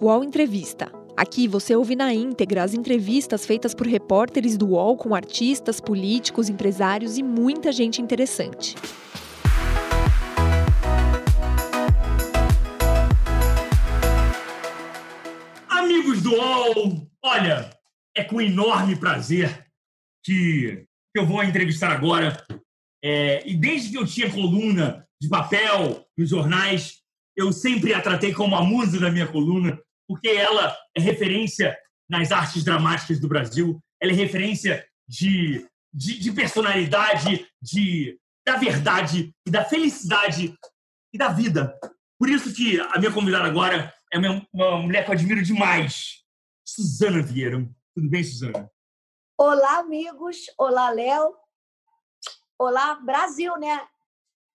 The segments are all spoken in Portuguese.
UOL Entrevista. Aqui você ouve na íntegra as entrevistas feitas por repórteres do UOL com artistas, políticos, empresários e muita gente interessante. Amigos do UOL, olha, é com enorme prazer que eu vou entrevistar agora. É, e desde que eu tinha coluna de papel nos jornais, eu sempre a tratei como a musa da minha coluna, porque ela é referência nas artes dramáticas do Brasil, ela é referência de, de, de personalidade, de, da verdade, e da felicidade e da vida. Por isso que a minha convidada agora é uma mulher que eu admiro demais, Suzana Vieira. Tudo bem, Suzana? Olá, amigos. Olá, Léo. Olá, Brasil, né?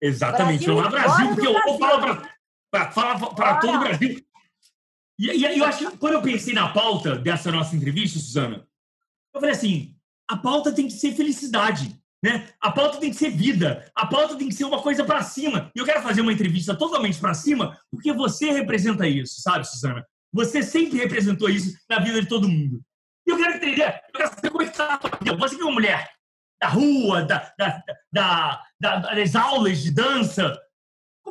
Exatamente. Brasil, Olá, Brasil, porque eu vou falar para todo o Brasil. E, e, eu acho que quando eu pensei na pauta dessa nossa entrevista, Suzana, eu falei assim: a pauta tem que ser felicidade. Né? A pauta tem que ser vida, a pauta tem que ser uma coisa para cima. E eu quero fazer uma entrevista totalmente para cima, porque você representa isso, sabe, Suzana? Você sempre representou isso na vida de todo mundo. E eu quero entender, eu quero saber como é que está Você que é uma mulher da rua, da, da, da, da, das aulas de dança,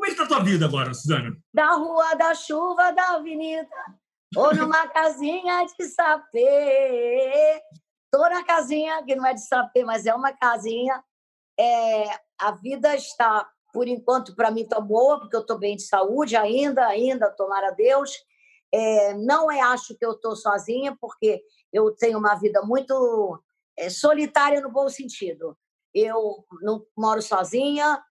como é que tá a tua vida agora, Suzana? Da rua, da chuva, da avenida, ou numa casinha de sapê. Tô na casinha, que não é de sapê, mas é uma casinha. É, a vida está, por enquanto, para mim, tá boa, porque eu estou bem de saúde ainda, ainda, tomara Deus. É, não é, acho que eu estou sozinha, porque eu tenho uma vida muito é, solitária no bom sentido. Eu não moro sozinha,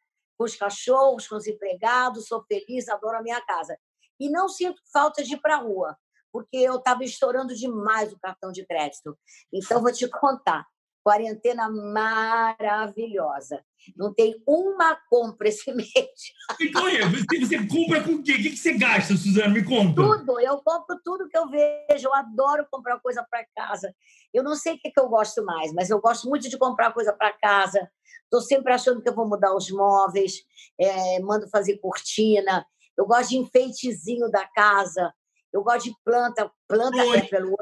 com os cachorros, com os empregados, sou feliz, adoro a minha casa. E não sinto falta de ir para a rua, porque eu estava estourando demais o cartão de crédito. Então, vou te contar. Quarentena maravilhosa. Não tem uma compra esse mês. Então, é, você, você compra com o quê? O que você gasta, Suzana? Me conta. Tudo. Eu compro tudo que eu vejo. Eu adoro comprar coisa para casa. Eu não sei o que, que eu gosto mais, mas eu gosto muito de comprar coisa para casa. Estou sempre achando que eu vou mudar os móveis, é, mando fazer cortina. Eu gosto de enfeitezinho da casa. Eu gosto de planta. Planta Oi. é pelo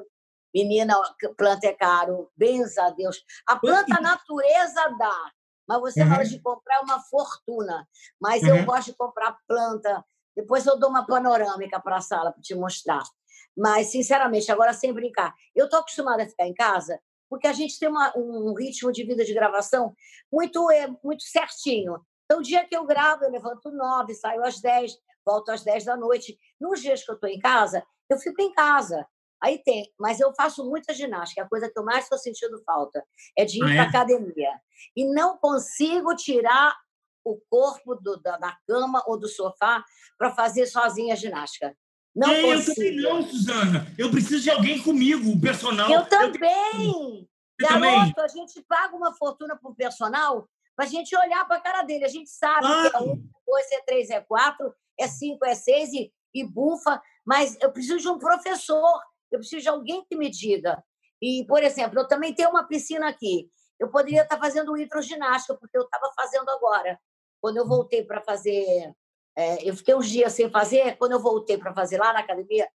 Menina, planta é caro, benza a Deus. A planta a natureza dá, mas você uhum. fala de comprar uma fortuna. Mas uhum. eu gosto de comprar planta. Depois eu dou uma panorâmica para a sala para te mostrar. Mas, sinceramente, agora sem brincar, eu estou acostumada a ficar em casa porque a gente tem uma, um ritmo de vida de gravação muito, é, muito certinho. Então, o dia que eu gravo, eu levanto nove, saio às dez, volto às dez da noite. Nos dias que eu estou em casa, eu fico em casa. Aí tem, mas eu faço muita ginástica, a coisa que eu mais estou sentindo falta é de ir ah, é? para academia. E não consigo tirar o corpo do, da, da cama ou do sofá para fazer sozinha a ginástica. Não é, consigo. Eu também não, Suzana. Eu preciso de alguém comigo, o personal. Eu também. Eu Garoto, também. a gente paga uma fortuna para o personal para a gente olhar para a cara dele. A gente sabe ah. que é um, é dois, é três, é quatro, é cinco, é seis e, e bufa, mas eu preciso de um professor eu preciso de alguém que me diga. E, por exemplo, eu também tenho uma piscina aqui. Eu poderia estar fazendo hidroginástica, porque eu estava fazendo agora. Quando eu voltei para fazer. É, eu fiquei uns dias sem fazer. Quando eu voltei para fazer lá na academia,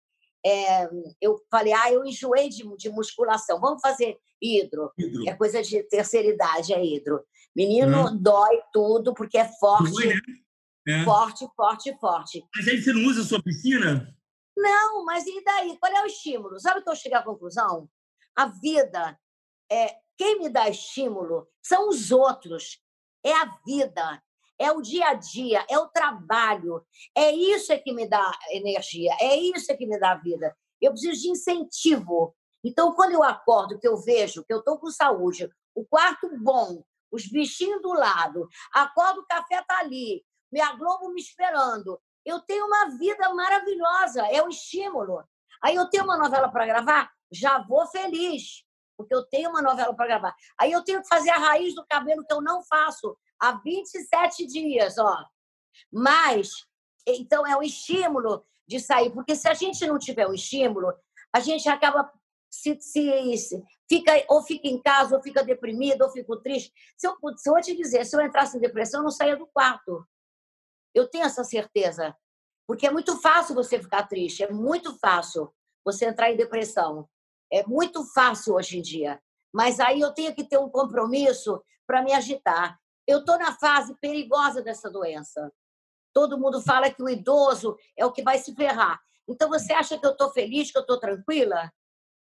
é, eu falei: ah, eu enjoei de, de musculação. Vamos fazer hidro. hidro. É coisa de terceira idade, é hidro. Menino, uhum. dói tudo, porque é forte. né? é. Forte, forte, forte. Mas aí você não usa a sua piscina? Não, mas e daí? Qual é o estímulo? Sabe que eu cheguei à conclusão? A vida, é, quem me dá estímulo são os outros, é a vida, é o dia a dia, é o trabalho. É isso é que me dá energia, é isso é que me dá vida. Eu preciso de incentivo. Então, quando eu acordo, que eu vejo que eu estou com saúde, o quarto bom, os bichinhos do lado, acordo, o café está ali, minha Globo me esperando, eu tenho uma vida maravilhosa, é o estímulo. Aí eu tenho uma novela para gravar, já vou feliz, porque eu tenho uma novela para gravar. Aí eu tenho que fazer a raiz do cabelo que eu não faço há 27 dias, ó. Mas, então, é o estímulo de sair, porque se a gente não tiver o estímulo, a gente acaba se, se, se, fica ou fica em casa, ou fica deprimido, ou fica triste. Se eu, se eu te dizer, se eu entrasse em depressão, eu não saía do quarto. Eu tenho essa certeza. Porque é muito fácil você ficar triste, é muito fácil você entrar em depressão. É muito fácil hoje em dia. Mas aí eu tenho que ter um compromisso para me agitar. Eu estou na fase perigosa dessa doença. Todo mundo fala que o idoso é o que vai se ferrar. Então você acha que eu estou feliz, que eu estou tranquila?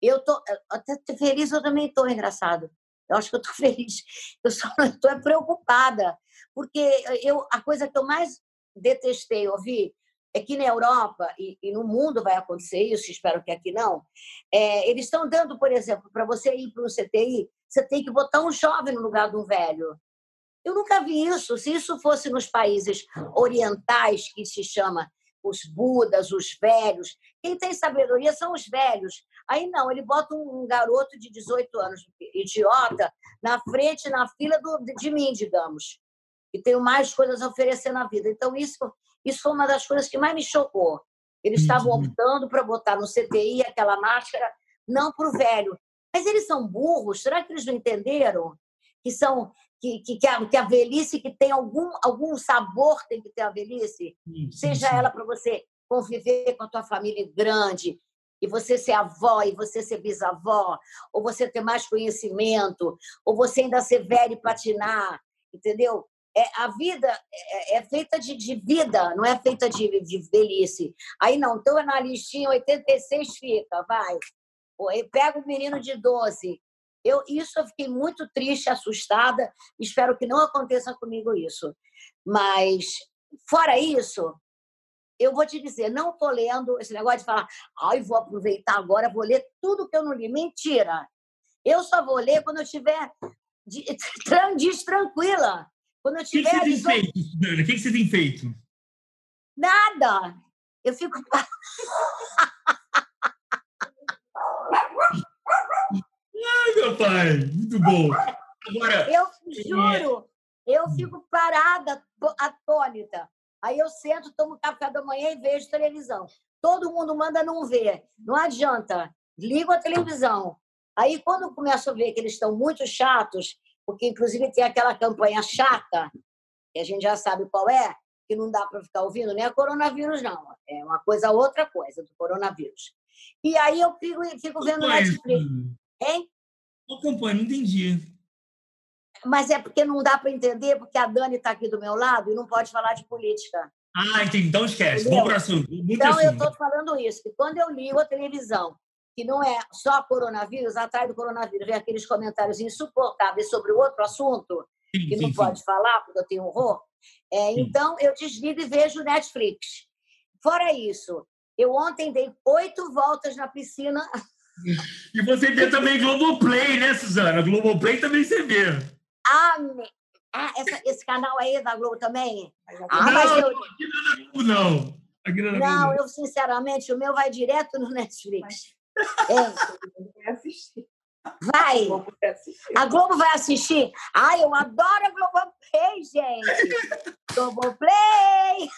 Eu estou até feliz, eu também estou engraçado. Eu acho que eu estou feliz. Eu só estou preocupada, porque eu, a coisa que eu mais detestei ouvir é que na Europa e, e no mundo vai acontecer isso, espero que aqui não. É, eles estão dando, por exemplo, para você ir para um CTI, você tem que botar um jovem no lugar de um velho. Eu nunca vi isso. Se isso fosse nos países orientais, que se chama os budas, os velhos, quem tem sabedoria são os velhos. Aí não, ele bota um garoto de 18 anos, idiota, na frente, na fila do, de mim, digamos, e tenho mais coisas a oferecer na vida. Então, isso, isso foi uma das coisas que mais me chocou. Eles estavam optando para botar no CTI aquela máscara, não para o velho. Mas eles são burros, será que eles não entenderam? Que são que, que, que, a, que a velhice que tem algum, algum sabor tem que ter a velhice, sim, seja sim. ela para você conviver com a tua família grande, e você ser avó, e você ser bisavó, ou você ter mais conhecimento, ou você ainda ser velho e patinar, entendeu? É, a vida é, é feita de, de, vida, não é feita de, de velhice. Aí não, então é na listinha 86 fica, vai. Pega o menino de 12, eu, isso eu fiquei muito triste, assustada. Espero que não aconteça comigo isso. Mas, fora isso, eu vou te dizer, não estou lendo esse negócio de falar, ai, vou aproveitar agora, vou ler tudo que eu não li. Mentira! Eu só vou ler quando eu estiver tranquila. Quando eu tiver. O que, que você tem feito, Suzana? O que, que você tem feito? Nada! Eu fico. Ai, meu pai, muito bom. Agora, eu juro, eu fico parada, atônita. Aí eu sento, tomo café da manhã e vejo televisão. Todo mundo manda não ver. Não adianta. Ligo a televisão. Aí, quando eu começo a ver que eles estão muito chatos, porque inclusive tem aquela campanha chata, que a gente já sabe qual é, que não dá para ficar ouvindo, nem é coronavírus, não. É uma coisa, outra coisa do coronavírus. E aí eu fico, fico vendo Netflix. Hein? Qual campanha? Não entendi. Mas é porque não dá para entender, porque a Dani está aqui do meu lado e não pode falar de política. Ah, entendi. Então esquece. Vamos para assunto. Muito então, assunto. eu estou falando isso, que quando eu ligo a televisão, que não é só coronavírus, atrás do coronavírus vem aqueles comentários insuportáveis sobre o outro assunto, sim, que sim, não sim. pode falar, porque eu tenho horror. É, então, eu desligo e vejo Netflix. Fora isso, eu ontem dei oito voltas na piscina E você vê também Globoplay, né, Suzana? Globoplay também você vê. Ah, ah essa, esse canal aí é da Globo também? Ah, não, eu... aqui não é da Globo, não. Não, é eu, sinceramente, o meu vai direto no Netflix. É. Vai! A Globo vai assistir? Ai, eu adoro a Globoplay, gente! Globoplay!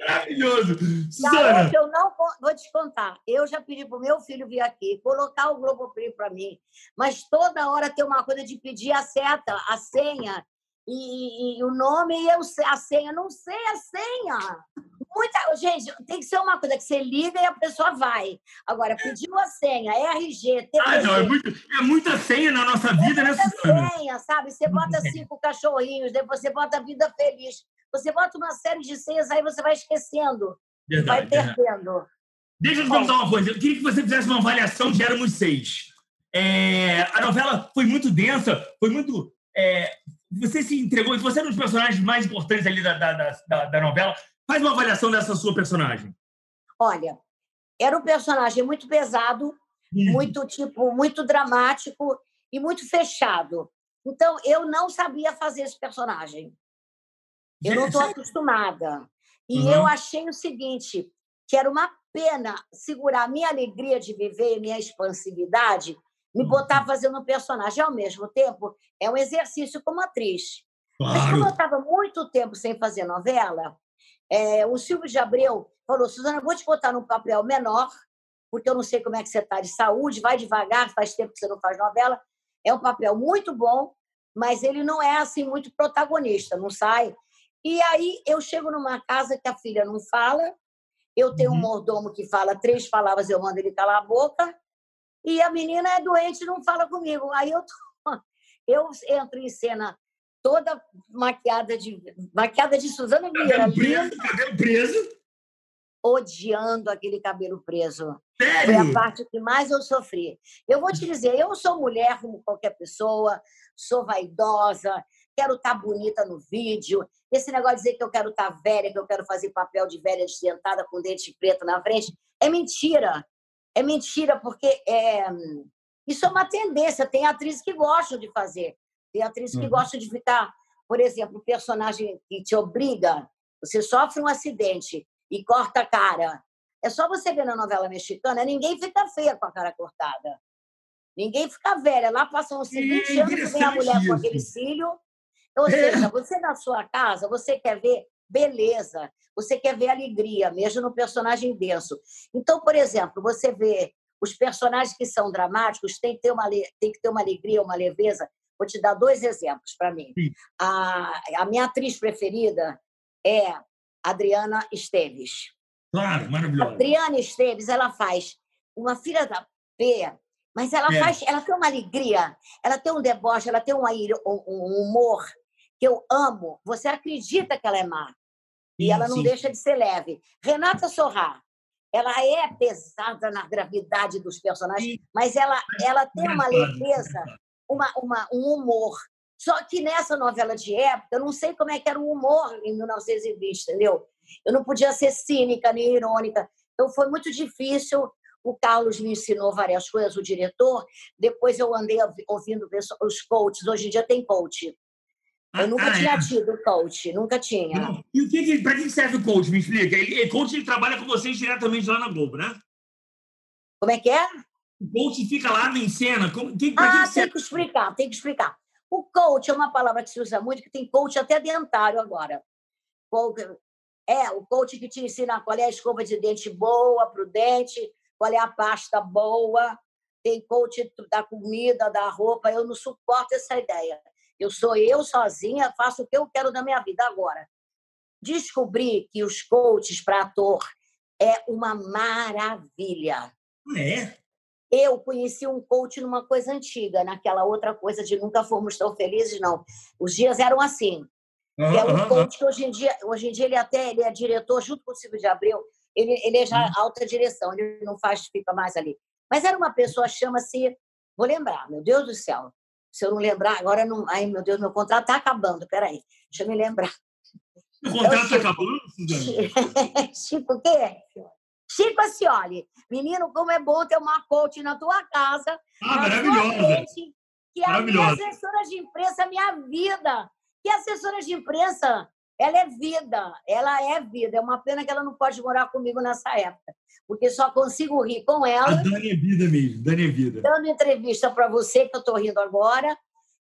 Maravilhoso. Suzana. eu não vou te contar. Eu já pedi para o meu filho vir aqui, colocar o Globoplay para mim, mas toda hora tem uma coisa de pedir a seta, a senha, e, e, o nome e eu, a senha. Não sei a senha. Muita, gente, tem que ser uma coisa que você liga e a pessoa vai. Agora, pediu a senha, RG, TPC. Ah, não, é, muito, é muita senha na nossa vida, é né, Suzana? senha, sabe? Você bota cinco cachorrinhos, depois você bota vida feliz. Você bota uma série de senhas, aí você vai esquecendo. Verdade, vai perdendo. Verdade. Deixa eu te contar uma coisa. Eu queria que você fizesse uma avaliação de Éramos Seis. É, a novela foi muito densa, foi muito. É, você se entregou, você é um dos personagens mais importantes ali da, da, da, da novela. Faz uma avaliação dessa sua personagem. Olha, era um personagem muito pesado, hum. muito tipo, muito dramático e muito fechado. Então, eu não sabia fazer esse personagem. Eu não estou acostumada. E uhum. eu achei o seguinte, que era uma pena segurar a minha alegria de viver, minha expansividade, me uhum. botar fazendo um personagem. Ao mesmo tempo, é um exercício como atriz. Claro. Mas como eu estava muito tempo sem fazer novela, é, o Silvio de Abreu falou, Suzana, vou te botar num papel menor, porque eu não sei como é que você está de saúde, vai devagar, faz tempo que você não faz novela. É um papel muito bom, mas ele não é assim muito protagonista, não sai E aí eu chego numa casa que a filha não fala, eu tenho um Uhum. mordomo que fala três palavras, eu mando ele calar a boca, e a menina é doente não fala comigo. Aí eu, tô- eu entro em cena toda maquiada de maquiada de Suzana Vieira, Cabelo preso, cabelo preso. odiando aquele cabelo preso. Foi a Sério? parte que mais eu sofri. Eu vou te dizer, eu sou mulher como qualquer pessoa, sou vaidosa, quero estar bonita no vídeo. Esse negócio de dizer que eu quero estar velha, que eu quero fazer papel de velha desdentada com dente preto na frente, é mentira. É mentira, porque é... isso é uma tendência. Tem atrizes que gostam de fazer. Tem atrizes que Uhum. gostam de ficar, por exemplo, o personagem que te obriga, você sofre um acidente e corta a cara. É só você ver na novela mexicana, ninguém fica feia com a cara cortada. Ninguém fica velha. Lá passam uns 20 É anos e vem a mulher com interessante aquele isso. cílio. Ou É. seja, você na sua casa, você quer ver beleza, você quer ver alegria, mesmo no personagem denso. Então, por exemplo, você vê os personagens que são dramáticos, tem que ter uma, tem que ter uma alegria, uma leveza. Vou te dar dois exemplos para mim. Sim. A, a minha atriz preferida é Adriana Esteves. Claro, A maravilhoso. Adriana Esteves, ela faz uma filha da P, mas ela É. faz, ela tem uma alegria, ela tem um deboche, ela tem um, um humor que eu amo. Você acredita que ela é má e ela não sim. deixa de ser leve. Renata Sorrá, ela é pesada na gravidade dos personagens, Sim. mas ela, ela tem uma Engraçado, leveza, uma, uma, um humor. Só que nessa novela de época, eu não sei como é que era o humor em 1920, entendeu? Eu não podia ser cínica nem irônica. Então foi muito difícil. O Carlos me ensinou várias coisas, o diretor. Depois eu andei ouvi- ouvindo os coaches. Hoje em dia tem coach. Ah, Eu nunca ah, tinha é? tido coach, nunca tinha. Não. E o que, que para que serve o coach? Me explica. Ele, coach ele trabalha com vocês diretamente lá na Globo, né? Como é que é? O coach fica lá em cena. Como, que, Ah, que tem que explicar, tem que explicar. O coach é uma palavra que se usa muito, que tem coach até dentário agora. Co- É, o coach que te ensina qual é a escova de dente boa para o dente, qual é a pasta boa. Tem coach da comida, da roupa. Eu não suporto essa ideia. Eu sou eu sozinha, faço o que eu quero da minha vida agora. Descobri que os coaches para ator é uma maravilha. É? Eu conheci um coach numa coisa antiga, naquela outra coisa de nunca fomos tão felizes, não. Os dias eram assim. Que é um coach que hoje em dia, hoje em dia ele até ele é diretor junto com o Silvio de Abreu. Ele, ele é já Uhum. alta direção, ele não faz fica mais ali. Mas era uma pessoa chama-se, vou lembrar, meu Deus do céu. Se eu não lembrar agora não, ai meu Deus, meu contrato está acabando. Peraí, deixa eu me lembrar. O contrato está acabando, Suzana? Chico o quê? Chico Ascioli. Menino, como é bom ter uma coach na tua casa, Ah, maravilhosa. frente, que é a minha assessora de imprensa, minha vida. Que assessora de imprensa, ela é vida, ela é vida. É uma pena que ela não pode morar comigo nessa época, porque só consigo rir com A ela, Dani é vida mesmo. Dani é vida. dando entrevista para você, que eu estou rindo agora,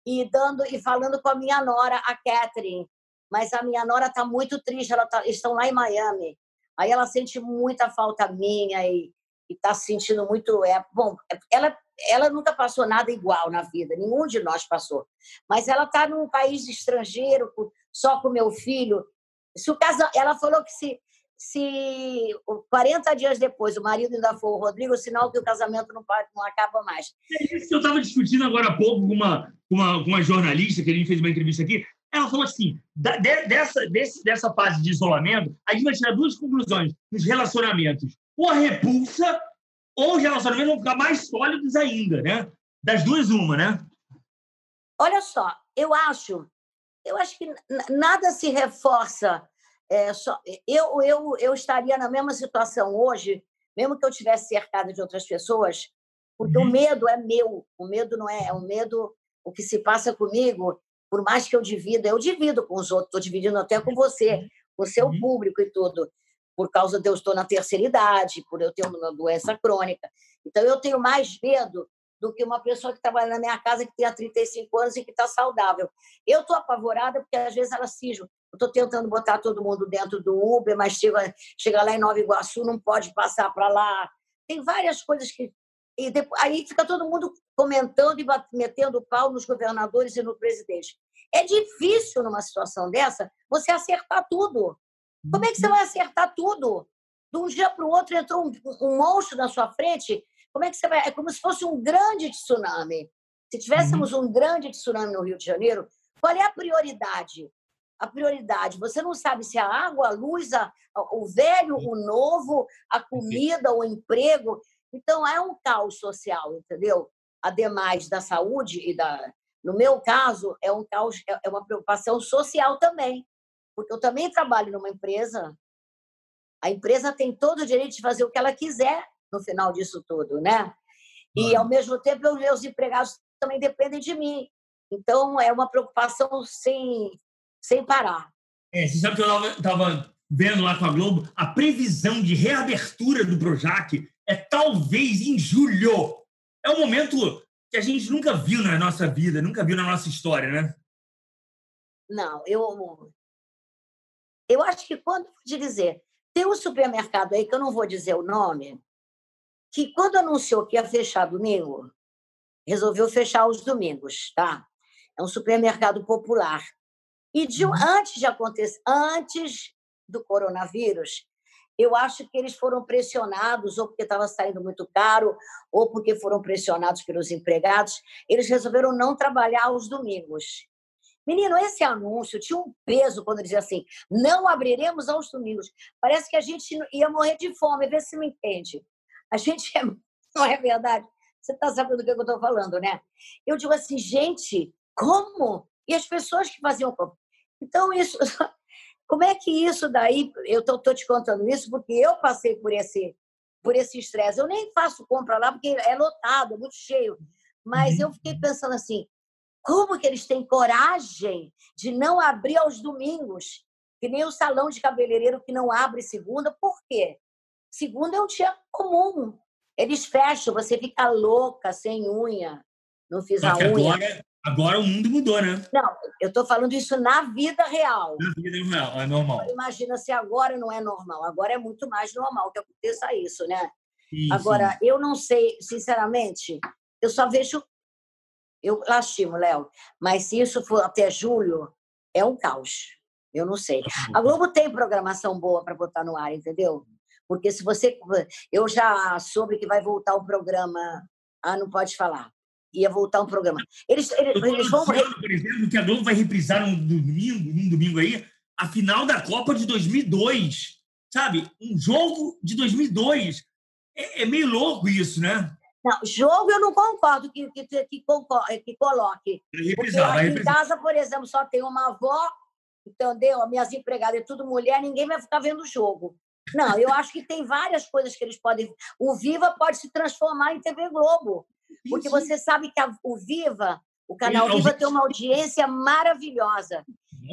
e dando e falando com a minha nora, a Catherine. Mas a minha nora está muito triste, ela tá, estão lá em Miami. Aí ela sente muita falta minha e está se sentindo muito. É, bom, ela, ela nunca passou nada igual na vida, nenhum de nós passou. Mas ela está num país estrangeiro, só com meu filho. Se o casa, ela falou que se, se 40 dias depois o marido ainda for o Rodrigo, sinal que o casamento não, não acaba mais. É isso que eu estava discutindo agora há pouco com uma, com uma, com uma jornalista que a gente fez uma entrevista aqui. Ela falou assim: da- de- dessa, desse, dessa fase de isolamento, a gente vai tirar duas conclusões nos relacionamentos. Ou a repulsa, ou os relacionamentos vão ficar mais sólidos ainda, né? Das duas, uma, né? Olha só, eu acho, eu acho que nada se reforça. é, só, eu, eu, eu estaria na mesma situação hoje, mesmo que eu tivesse cercada de outras pessoas, porque o Uhum. medo é meu. O medo não é, é o medo, o que se passa comigo, por mais que eu divida, eu divido com os outros, estou dividindo até com você, com o seu Uhum. público e tudo, por causa de eu estou na terceira idade, por eu ter uma doença crônica. Então, eu tenho mais medo do que uma pessoa que trabalha na minha casa que tem há 35 anos e que está saudável. Eu estou apavorada porque às vezes elas cisam. Eu estou tentando botar todo mundo dentro do Uber, mas chega, chega lá em Nova Iguaçu, não pode passar para lá. Tem várias coisas que. E depois, aí fica todo mundo comentando e metendo pau nos governadores e no presidente. É difícil numa situação dessa você acertar tudo. Como é que você vai acertar tudo? De um dia para o outro entrou um, um, monstro na sua frente. Como é que você vai? É como se fosse um grande tsunami. Se tivéssemos uhum. um grande tsunami no Rio de Janeiro, qual é a prioridade? A prioridade, você não sabe se a água, a luz, a, o velho, o novo, a comida, o emprego. Então, é um caos social, entendeu? Ademais da saúde e da. No meu caso, é um caos, é, é uma preocupação social também, porque eu também trabalho numa empresa. A empresa tem todo o direito de fazer o que ela quiser no final disso tudo, né? E, ao mesmo tempo, os meus empregados também dependem de mim. Então, é uma preocupação sem, sem parar. É, você sabe que eu estava vendo lá com a Globo, a previsão de reabertura do Projac é talvez em julho. É um momento que a gente nunca viu na nossa vida, nunca viu na nossa história, né? Não, eu eu acho que quando de dizer, tem um supermercado aí que eu não vou dizer o nome, que quando anunciou que ia fechar domingo, resolveu fechar os domingos, tá? É um supermercado popular. E de, uhum. antes de acontecer, antes do coronavírus, eu acho que eles foram pressionados, ou porque estava saindo muito caro, ou porque foram pressionados pelos empregados, eles resolveram não trabalhar aos domingos. Menino, esse anúncio tinha um peso quando dizia assim: não abriremos aos domingos. Parece que a gente ia morrer de fome, vê se me entende. A gente é, não é verdade? Você está sabendo do que eu estou falando, né? Eu digo assim, gente, como? E as pessoas que faziam como? Então, isso. Como é que isso daí. Eu estou te contando isso porque eu passei por esse por esse estresse. Eu nem faço compra lá porque é lotado, é muito cheio. Mas eu fiquei uhum. pensando assim: como que eles têm coragem de não abrir aos domingos? Que nem o salão de cabeleireiro que não abre segunda. Por quê? Segunda é um dia comum. Eles fecham, você fica louca, sem unha. Não fiz Só a unha. Agora, agora o mundo mudou, né? Não, eu estou falando isso na vida real. Na vida real, é normal. Imagina se agora não é normal. Agora é muito mais normal que aconteça isso, né? Sim, agora, eu não sei, sinceramente, eu só vejo. Eu lastimo, Léo, mas se isso for até julho, é um caos. Eu não sei. Tá a Globo tem programação boa para botar no ar, entendeu? Porque se você. Eu já soube que vai voltar o programa. Ah, não pode falar. Ia voltar um programa. Eles, eles, eles vão. por exemplo, que a Globo vai reprisar um domingo, um domingo aí, a final da Copa de 2002. Sabe? Um jogo de 2002. É, é meio louco isso, né? Não, jogo eu não concordo que, que, que, que coloque. Vai reprisar, reprisar. Em casa, por exemplo, só tem uma avó, entendeu? As minhas empregadas é tudo mulher, ninguém vai ficar vendo o jogo. Não, eu acho que tem várias coisas que eles podem. O Viva pode se transformar em TV Globo. Porque você sabe que a, o Viva, o canal Viva, tem uma audiência maravilhosa.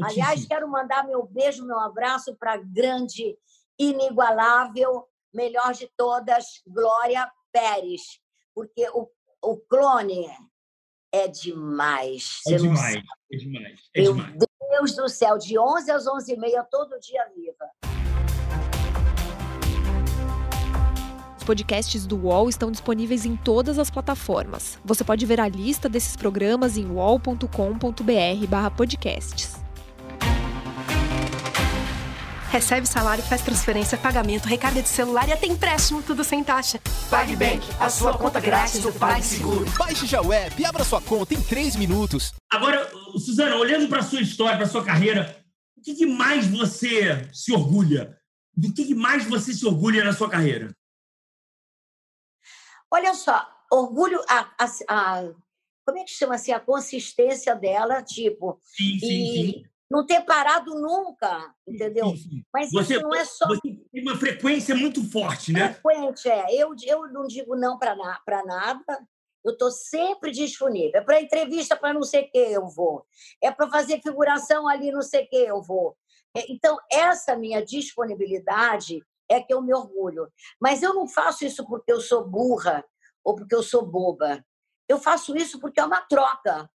Aliás, quero mandar meu beijo, meu abraço para a grande, inigualável, melhor de todas, Glória Pérez. Porque o, o clone é demais. É demais, é demais. É Meu demais. Deus do céu, de 11 às 11h30, todo dia viva. Os podcasts do UOL estão disponíveis em todas as plataformas. Você pode ver a lista desses programas em uol.com.br/podcasts. Recebe salário, faz transferência, pagamento, recarga de celular e até empréstimo, tudo sem taxa. PagBank, a sua conta grátis do PagSeguro. Baixe já o app e abra sua conta em 3 minutos. Agora, Suzana, olhando para sua história, para sua carreira, o que, que mais você se orgulha? Do que, que mais você se orgulha na sua carreira? Olha só, orgulho, a, a, a, como é que chama assim? A consistência dela, tipo. Sim, sim, e sim. Não ter parado nunca, entendeu? Sim, sim. Mas você, isso não é só. Você tem uma frequência muito forte, né? Frequente, é. Eu, eu não digo não para na, nada. Eu estou sempre disponível. É para entrevista, para não sei o que eu vou. É para fazer figuração ali, não sei o que eu vou. É, então, essa minha disponibilidade é que eu me orgulho. Mas eu não faço isso porque eu sou burra ou porque eu sou boba. Eu faço isso porque é uma troca.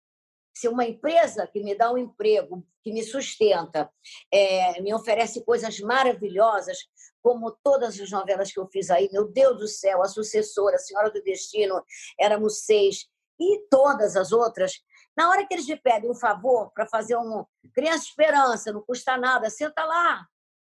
Se uma empresa que me dá um emprego, que me sustenta, é, me oferece coisas maravilhosas, como todas as novelas que eu fiz aí, meu Deus do céu, a sucessora, a Senhora do Destino, éramos seis, e todas as outras, Na hora que eles me pedem um favor para fazer um Criança Esperança, não custa nada, senta lá,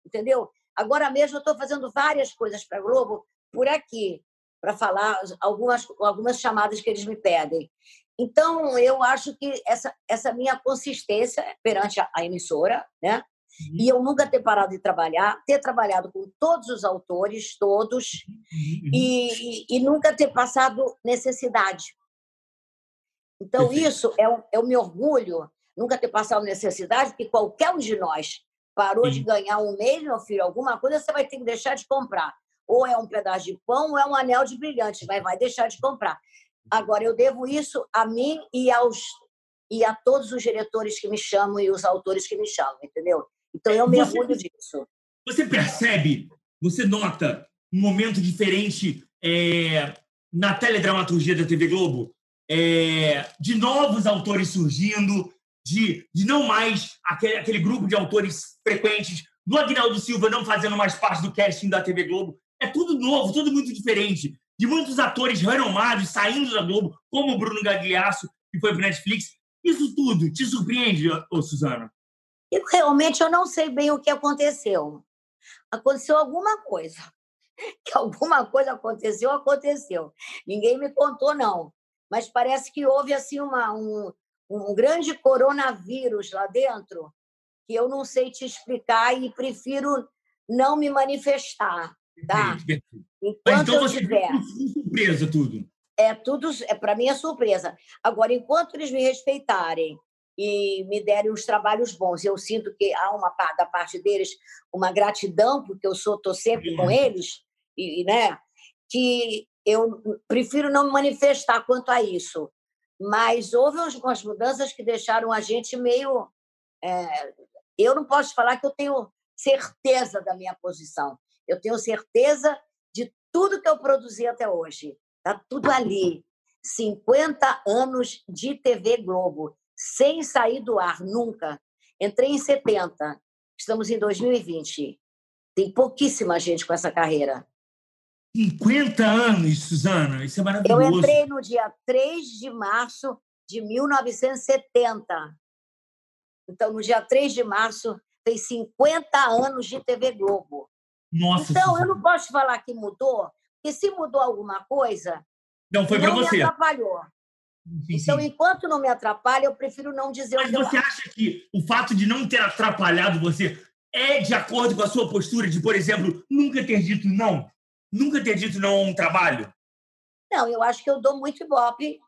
entendeu? Agora mesmo eu estou fazendo várias coisas para a Globo por aqui, para falar algumas, algumas chamadas que eles me pedem. Então, eu acho que essa, essa minha consistência perante a, a emissora, né? Uhum. E eu nunca ter parado de trabalhar, ter trabalhado com todos os autores, todos, uhum. e, e, e, nunca ter passado necessidade. Então, Perfeito. isso é o, é o meu orgulho, nunca ter passado necessidade, porque qualquer um de nós parou de ganhar um mês, meu filho, alguma coisa você vai ter que deixar de comprar. Ou é um pedaço de pão, ou é um anel de brilhante, vai, vai deixar de comprar. Agora, eu devo isso a mim e aos e a todos os diretores que me chamam e os autores que me chamam, entendeu? Então, eu me orgulho disso. Você percebe, você nota um momento diferente é, na teledramaturgia da TV Globo? É, de novos autores surgindo, de, de não mais aquele, aquele grupo de autores frequentes, do Agnaldo Silva não fazendo mais parte do casting da TV Globo. É tudo novo, tudo muito diferente. De muitos atores renomados saindo da Globo, como o Bruno Gagliasso, que foi para Netflix. Isso tudo te surpreende, ô, Suzana? Eu, realmente eu não sei bem o que aconteceu. Aconteceu alguma coisa. Que alguma coisa aconteceu, aconteceu. Ninguém me contou, não. Mas parece que houve assim uma, um, um grande coronavírus lá dentro que eu não sei te explicar e prefiro não me manifestar, tá? Enquanto então eu você tiver surpresa tudo. É tudo, é para mim é surpresa. Agora, enquanto eles me respeitarem e me derem os trabalhos bons, eu sinto que há uma da parte deles uma gratidão porque eu sou tô sempre com eles e, né, que eu prefiro não me manifestar quanto a isso. Mas houve umas mudanças que deixaram a gente meio. É, eu não posso falar que eu tenho certeza da minha posição. Eu tenho certeza de tudo que eu produzi até hoje. Está tudo ali. 50 anos de TV Globo, sem sair do ar, nunca. Entrei em 70, estamos em 2020. Tem pouquíssima gente com essa carreira. 50 anos, Suzana, isso é maravilhoso. Eu entrei no dia 3 de março de 1970. Então, no dia 3 de março, tem 50 anos de TV Globo. Nossa, então, Suzana. eu não posso falar que mudou, porque se mudou alguma coisa, não foi para você. me atrapalhou. Sim, então, sim. enquanto não me atrapalha, eu prefiro não dizer Mas o que você acha que o fato de não ter atrapalhado você é de acordo com a sua postura de, por exemplo, nunca ter dito não? Nunca ter dito não a um trabalho? Não, eu acho que eu dou muito ibope.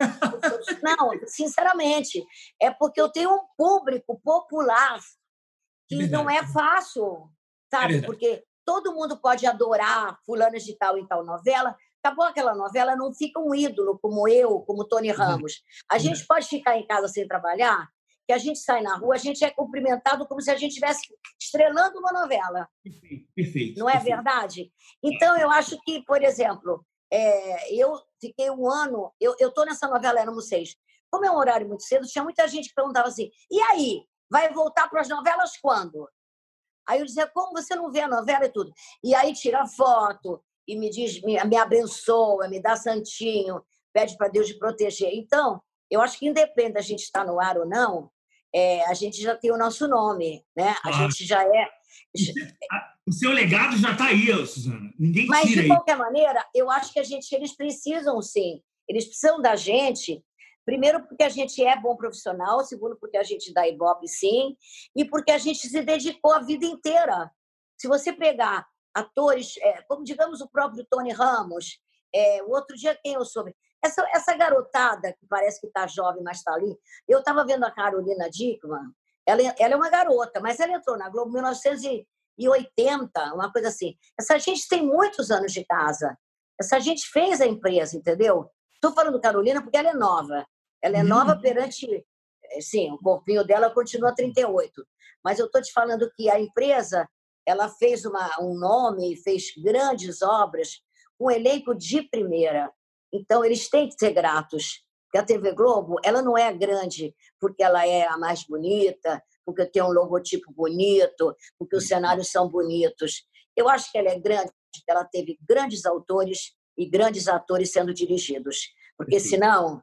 não, sinceramente, é porque eu tenho um público popular que não é fácil, sabe? É porque todo mundo pode adorar fulanas de tal em tal novela. Acabou aquela novela, não fica um ídolo como eu, como Tony uhum. Ramos. A gente pode ficar em casa sem trabalhar, que a gente sai na rua, a gente é cumprimentado como se a gente estivesse estrelando uma novela. Perfeito, perfeito. Não é perfeito. verdade? Então, eu acho que, por exemplo, é, eu fiquei um ano, eu estou nessa novela Éramos Seis. Como é um horário muito cedo, tinha muita gente que perguntava assim: e aí? Vai voltar para as novelas quando? Aí eu dizia: como você não vê a novela e tudo? E aí tira foto e me diz, me, me abençoa, me dá santinho, pede para Deus de proteger. Então, eu acho que independe da gente estar no ar ou não, é, a gente já tem o nosso nome, né? A gente já é. O seu legado já está aí, Suzana. Ninguém Mas, de qualquer aí. maneira, eu acho que a gente, eles precisam, sim. Eles precisam da gente, primeiro porque a gente é bom profissional, segundo porque a gente dá ibope, sim, e porque a gente se dedicou a vida inteira. Se você pegar atores, é, como digamos o próprio Tony Ramos, é, o outro dia quem eu soube, essa, essa garotada, que parece que está jovem, mas está ali, eu estava vendo a Carolina Dickman, ela, ela é uma garota, mas ela entrou na Globo em 1980, uma coisa assim. Essa gente tem muitos anos de casa. Essa gente fez a empresa, entendeu? Estou falando Carolina porque ela é nova. Ela é nova uhum. perante. Eh, sim, o corpinho dela continua 38. Mas eu estou te falando que a empresa ela fez uma, um nome, fez grandes obras, um elenco de primeira. Então, eles têm que ser gratos. Porque a TV Globo, ela não é grande porque ela é a mais bonita, porque tem um logotipo bonito, porque os cenários são bonitos. Eu acho que ela é grande porque ela teve grandes autores e grandes atores sendo dirigidos. Porque senão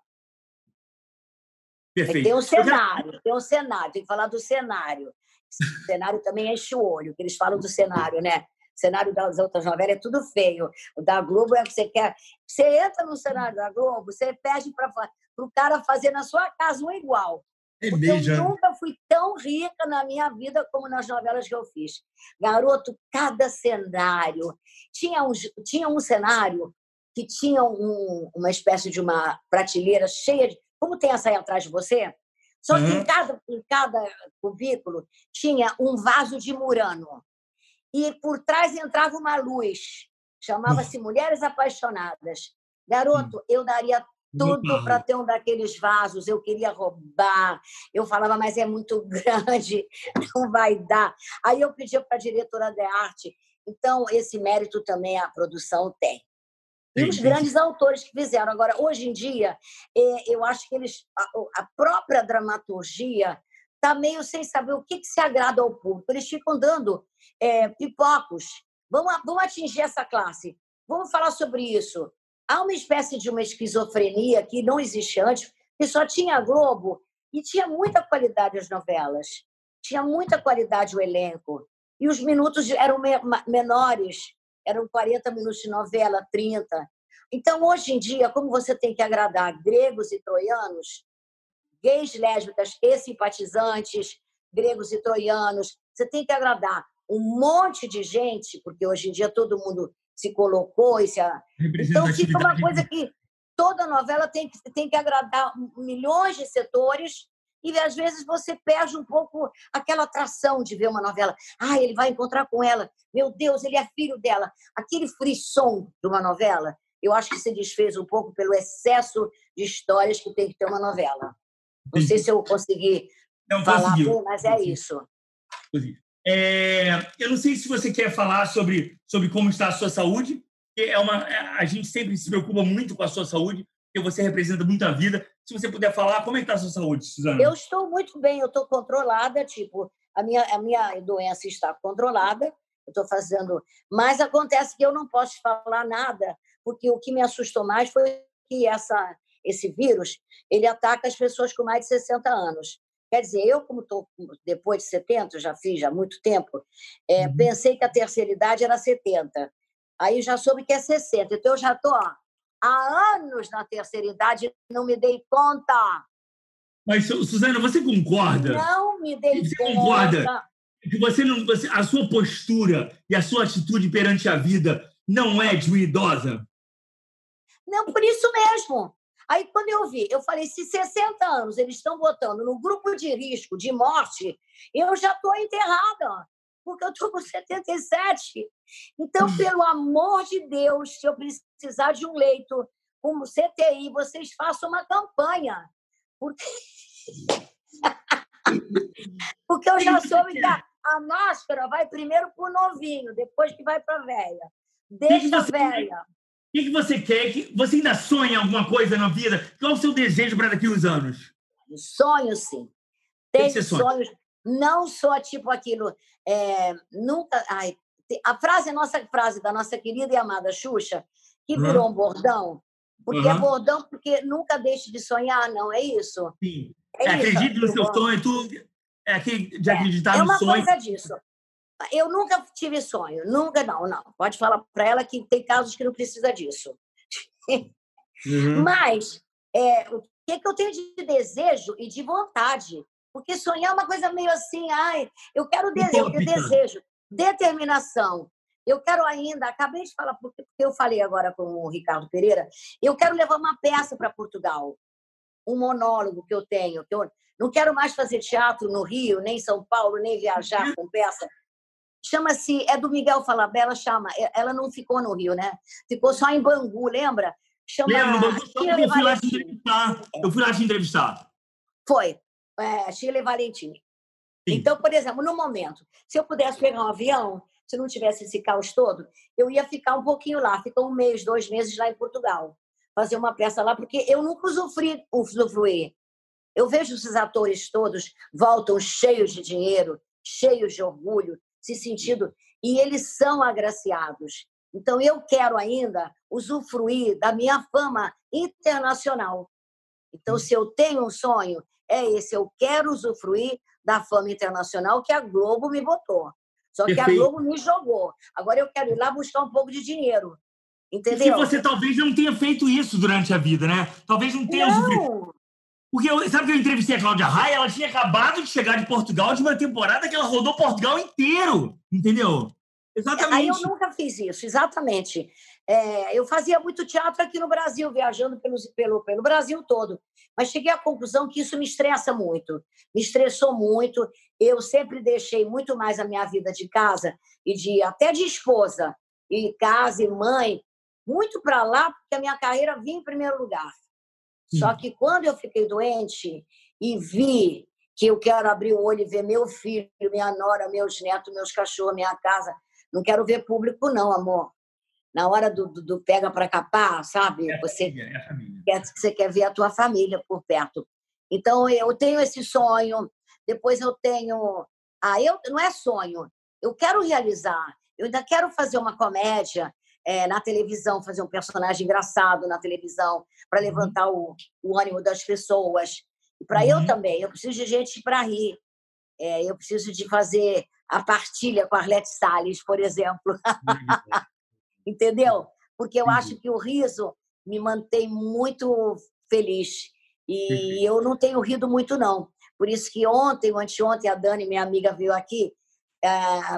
Perfeito. Tem um cenário, tem um cenário, tem que falar do cenário. O cenário também enche o olho, que eles falam do cenário, né? Cenário das outras novelas é tudo feio. O da Globo é o que você quer. Você entra no cenário da Globo, você pede para o cara fazer na sua casa um igual. É mesmo. eu nunca fui tão rica na minha vida como nas novelas que eu fiz. Garoto, cada cenário. Tinha um, tinha um cenário que tinha um, uma espécie de uma prateleira cheia de. Como tem essa aí atrás de você? Só que Uhum. em cada, em cada cubículo tinha um vaso de murano. E por trás entrava uma luz. Chamava-se Mulheres Apaixonadas. Garoto, eu daria tudo para ter um daqueles vasos. Eu queria roubar. Eu falava, mas é muito grande, não vai dar. Aí eu pedia para a diretora de arte. Então, esse mérito também a produção tem. E os grandes autores que fizeram. Agora, hoje em dia, eh, eu acho que eles, a própria dramaturgia está meio sem saber o que, que se agrada ao público. Eles ficam dando eh, pipocos. Vamos, vamos atingir essa classe. Vamos falar sobre isso. Há uma espécie de uma esquizofrenia que não existia antes, que só tinha a Globo e tinha muita qualidade as novelas. Tinha muita qualidade o elenco. E os minutos eram menores, eram 40 minutos de novela, 30. Então, hoje em dia, como você tem que agradar gregos e troianos, gays, lésbicas e simpatizantes, gregos e troianos, você tem que agradar um monte de gente, porque hoje em dia todo mundo se colocou e se. Então fica uma coisa que toda novela tem que, tem que agradar milhões de setores e às vezes você perde um pouco aquela atração de ver uma novela. Ah, ele vai encontrar com ela. Meu Deus, ele é filho dela. Aquele frisson de uma novela, eu acho que se desfez um pouco pelo excesso de histórias que tem que ter uma novela. Não sei se eu consegui Não falar conseguiu. bem, mas é isso. É, eu não sei se você quer falar sobre, sobre como está a sua saúde. É uma, a gente sempre se preocupa muito com a sua saúde, porque você representa muita vida. Se você puder falar, como é está a sua saúde, Suzana? Eu estou muito bem, eu estou controlada, tipo, a minha, a minha doença está controlada, eu estou fazendo. Mas acontece que eu não posso falar nada, porque o que me assustou mais foi que essa, esse vírus ele ataca as pessoas com mais de 60 anos. Quer dizer, eu, como estou depois de 70, já fiz já há muito tempo, é, Uhum. pensei que a terceira idade era 70. Aí já soube que é 60. Então eu já estou há anos na terceira idade e não me dei conta. Mas, Su- Suzana, você concorda Não me dei Você conta. concorda? que você não, você, a sua postura e a sua atitude perante a vida não é de uma idosa? Não, por isso mesmo. Aí, quando eu vi, eu falei: se 60 anos eles estão botando no grupo de risco de morte, eu já estou enterrada, porque eu estou com 77. Então, pelo amor de Deus, se eu precisar de um leito como CTI, vocês façam uma campanha. Porque, porque eu já soube que a, a máscara vai primeiro para o novinho, depois que vai para a velha. Deixa a velha. O que, que você quer? Que, você ainda sonha alguma coisa na vida? Qual é o seu desejo para daqui a uns anos? Sonho, sim. que que sonha? sonhos. Não só tipo aquilo. é, nunca. Ai, a frase, a nossa frase da nossa querida e amada Xuxa, que Uhum. virou um bordão, porque é Uhum. bordão porque nunca deixe de sonhar, não é isso? Sim. É isso, Acredite no seu sonho, tu, é aquele de acreditar É no uma sonho. coisa disso. Eu nunca tive sonho, nunca, não, não. Pode falar para ela que tem casos que não precisa disso. Uhum. Mas é, o que, que eu tenho de desejo e de vontade? Porque sonhar é uma coisa meio assim, ai, eu quero desejo, eu desejo, determinação. Eu quero ainda, acabei de falar, porque porque eu falei agora com o Ricardo Pereira, eu quero levar uma peça para Portugal, um monólogo que eu tenho, que eu não quero mais fazer teatro no Rio, nem em São Paulo, nem viajar com peça. Chama-se, é do Miguel Falabella, chama, é- ela não ficou no Rio, né? Ficou só em Bangu, lembra? Chama Bangu Eu fui lá te entrevistar. Eu fui lá te entrevistar. Foi. É, Chile Valentim. Sim. Então, por exemplo, no momento, se eu pudesse pegar um avião, se não tivesse esse caos todo, eu ia ficar um pouquinho lá, ficar um mês, dois meses lá em Portugal, fazer uma peça lá, porque eu nunca usufruí, usufruí. Eu vejo esses atores todos voltam cheios de dinheiro, cheios de orgulho, se sentindo, e eles são agraciados. Então, eu quero ainda usufruir da minha fama internacional. Então, se eu tenho um sonho, é esse. Eu quero usufruir da fama internacional que a Globo me botou. Só que Perfeito. a Globo me jogou. Agora eu quero ir lá buscar um pouco de dinheiro. Entendeu? E você talvez não tenha feito isso durante a vida, né? Talvez não tenha não. Porque eu, sabe que eu entrevistei a Cláudia Raia? Ela tinha acabado de chegar de Portugal de uma temporada que ela rodou Portugal inteiro, entendeu? Exatamente. Aí eu nunca fiz isso, exatamente. É, eu fazia muito teatro aqui no Brasil, viajando pelo, pelo, pelo Brasil todo. Mas cheguei à conclusão que isso me estressa muito, me estressou muito. Eu sempre deixei muito mais a minha vida de casa e de até de esposa e casa e mãe muito para lá, porque a minha carreira vinha em primeiro lugar. Só que quando eu fiquei doente e vi que eu quero abrir o olho e ver meu filho, minha nora, meus netos, meus cachorros, minha casa, não quero ver público, não, amor. Na hora do, do, do pega para capar, sabe? É você, família, é família. Quer, você quer ver a tua família por perto. Então, eu tenho esse sonho. Depois eu tenho. Ah, eu não é sonho. Eu quero realizar. Eu ainda quero fazer uma comédia é, na televisão, fazer um personagem engraçado na televisão, para uhum. levantar o, o, ânimo das pessoas. E para uhum. eu também, eu preciso de gente para rir. É, eu preciso de fazer a partilha com a Arlete Salles, por exemplo. Entendeu? Porque eu acho que o riso me mantém muito feliz. E eu não tenho rido muito, não. Por isso que ontem, ou anteontem, a Dani, minha amiga, veio aqui é,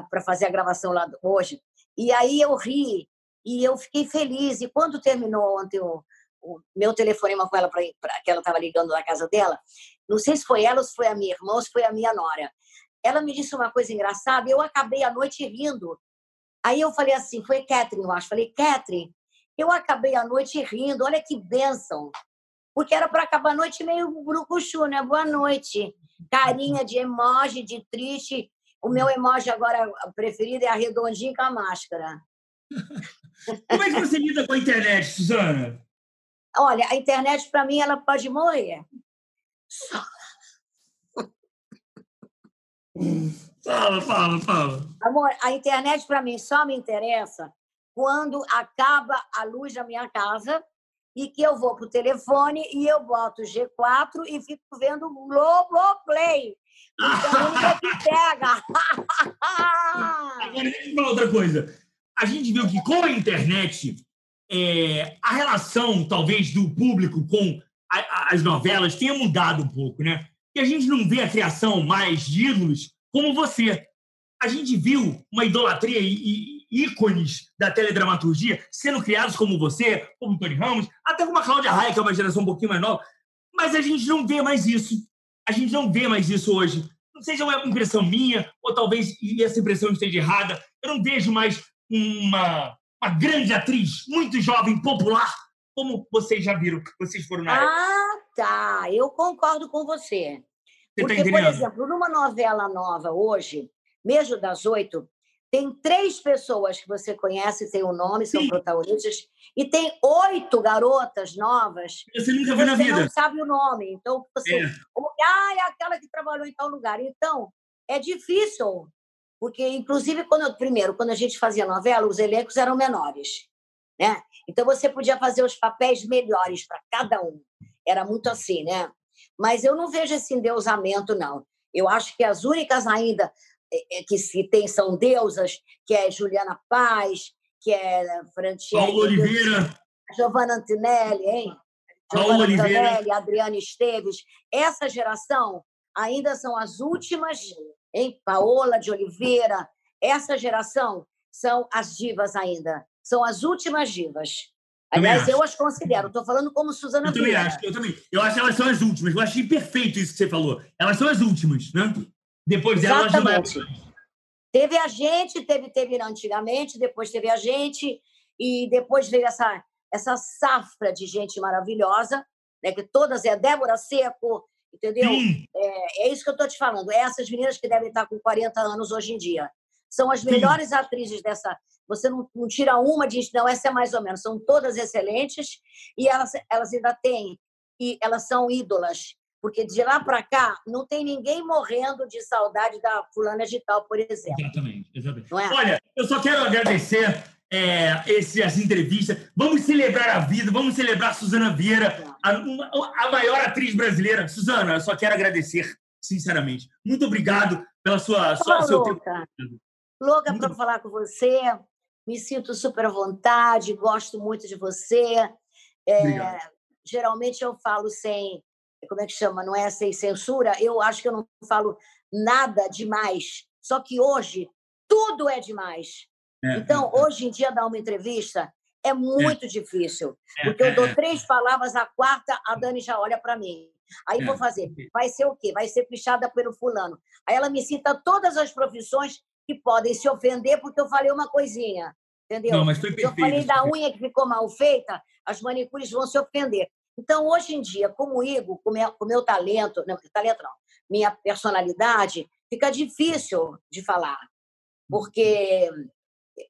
para fazer a gravação lá hoje. E aí eu ri e eu fiquei feliz. E quando terminou ontem o, o meu telefonema com ela, pra, pra, que ela estava ligando na casa dela, não sei se foi ela ou se foi a minha irmã ou se foi a minha nora. Ela me disse uma coisa engraçada e eu acabei a noite rindo. Aí eu falei assim, foi Catherine, eu acho. Falei, Catherine, eu acabei a noite rindo, olha que bênção. Porque era para acabar a noite meio brucuchu, né? Boa noite. Carinha de emoji, de triste. O meu emoji agora preferido é a redondinha com a máscara. Como é que você lida com a internet, Suzana? Olha, a internet, para mim, ela pode morrer. Fala, fala, fala. Amor, a internet, para mim, só me interessa quando acaba a luz da minha casa e que eu vou para o telefone e eu boto G4 e fico vendo Globoplay. Então, nunca que pega. Agora, deixa eu falar outra coisa a gente viu que com a internet, é, a relação, talvez, do público com a, a, as novelas tenha mudado um pouco, né? E a gente não vê a criação mais de ídolos como você. A gente viu uma idolatria e, e ícones da teledramaturgia sendo criados como você, como Tony Ramos, até como a Cláudia Raia, que é uma geração um pouquinho mais nova. Mas a gente não vê mais isso. A gente não vê mais isso hoje. Não seja uma impressão minha, ou talvez essa impressão esteja errada. Eu não vejo mais uma, uma grande atriz, muito jovem, popular, como vocês já viram, vocês foram na Ah, tá. Eu concordo com você. você tá Porque, tá por exemplo, numa novela nova hoje, Mesmo das Oito, tem três pessoas que você conhece, tem o um nome, são Sim. protagonistas, e tem oito garotas novas. Você nunca viu na vida. Você não sabe o nome. Então, você. É. Ah, é aquela que trabalhou em tal lugar. Então, é difícil porque, inclusive, quando primeiro, quando a gente fazia novela, os elencos eram menores. Né? Então, você podia fazer os papéis melhores para cada um. Era muito assim, né? Mas eu não vejo esse endeusamento, não. Eu acho que as únicas ainda é, é, que se tem são deusas, que é Juliana Paz, que é Francesca... Paulo Oliveira. Giovanna Antinelli, hein? Oliveira. Antinelli, Adriana Esteves. Essa geração ainda são as últimas hein? Paola de Oliveira, essa geração são as divas ainda, são as últimas divas. Aliás, eu as considero, estou falando como Suzana Eu também acho, eu também. Eu acho que elas são as últimas. Eu achei perfeito isso que você falou. Elas são as últimas, né? Depois delas não. Teve a gente, teve, teve antigamente, depois teve a gente, e depois veio essa, essa safra de gente maravilhosa, né, que todas é Débora Seco, Entendeu? É, é, isso que eu estou te falando. Essas meninas que devem estar com 40 anos hoje em dia. São as melhores Sim. atrizes dessa. Você não, não, tira uma diz, não, essa é mais ou menos. São todas excelentes e elas, elas ainda têm. E elas são ídolas. Porque de lá para cá, não tem ninguém morrendo de saudade da fulana de tal, por exemplo. Exatamente. exatamente. É? Olha, eu só quero agradecer é, esse, as entrevistas. Vamos celebrar a vida, vamos celebrar a Suzana Vieira, a, a maior atriz brasileira. Suzana, eu só quero agradecer, sinceramente. Muito obrigado pela sua, sua seu louca. tempo. Louca para falar com você. Me sinto super à vontade, gosto muito de você. É, geralmente eu falo sem, como é que chama? Não é sem censura. Eu acho que eu não falo nada demais. Só que hoje tudo é demais. É, então, é, é. hoje em dia, dar uma entrevista é, é. muito difícil, porque eu dou três palavras, a quarta, a Dani já olha para mim. Aí vou fazer, vai ser o quê? Vai ser pichada pelo fulano. Aí ela me cita todas as profissões que podem se ofender porque eu falei uma coisinha, entendeu? Não, mas foi perfeito. Se eu falei da unha que ficou mal feita, as manicures vão se ofender. Então, hoje em dia, como o Igor, com meu, com meu talento, não, talento não, minha personalidade, fica difícil de falar, porque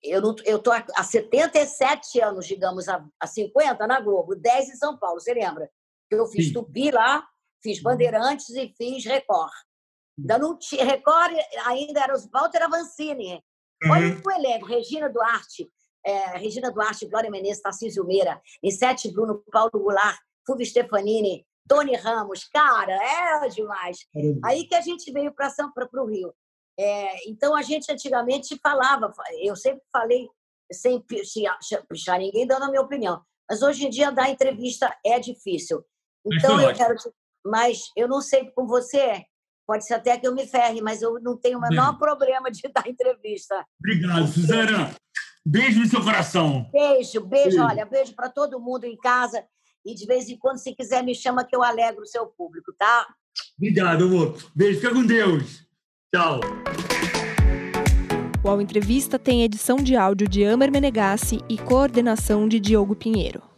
eu estou há 77 anos, digamos, há, 50 na Globo, 10 em São Paulo, você lembra? Eu fiz Sim. Tupi lá, fiz uhum. Bandeirantes e fiz Record. Ainda não tinha, Record ainda era os Walter Avancini. Olha uhum. o elenco, Regina Duarte, é, Regina Duarte, Glória Menezes, Tarcísio Meira, Sete Bruno, Paulo Goulart, Fulvio Stefanini, Tony Ramos. Cara, é demais. Aí que a gente veio para o Rio. É, então, a gente antigamente falava, eu sempre falei, sem pichar ninguém, dando a minha opinião. Mas hoje em dia, dar entrevista é difícil. Então, eu quero. Te, mas eu não sei com você, pode ser até que eu me ferre, mas eu não tenho o menor Bem. problema de dar entrevista. Obrigado, Suzana. Beijo no seu coração. Beijo, beijo. beijo. Olha, beijo para todo mundo em casa. E de vez em quando, se quiser, me chama que eu alegro o seu público, tá? Obrigado, amor. Beijo, fica com Deus. Tchau. O Entrevista tem edição de áudio de Amer Menegassi e coordenação de Diogo Pinheiro.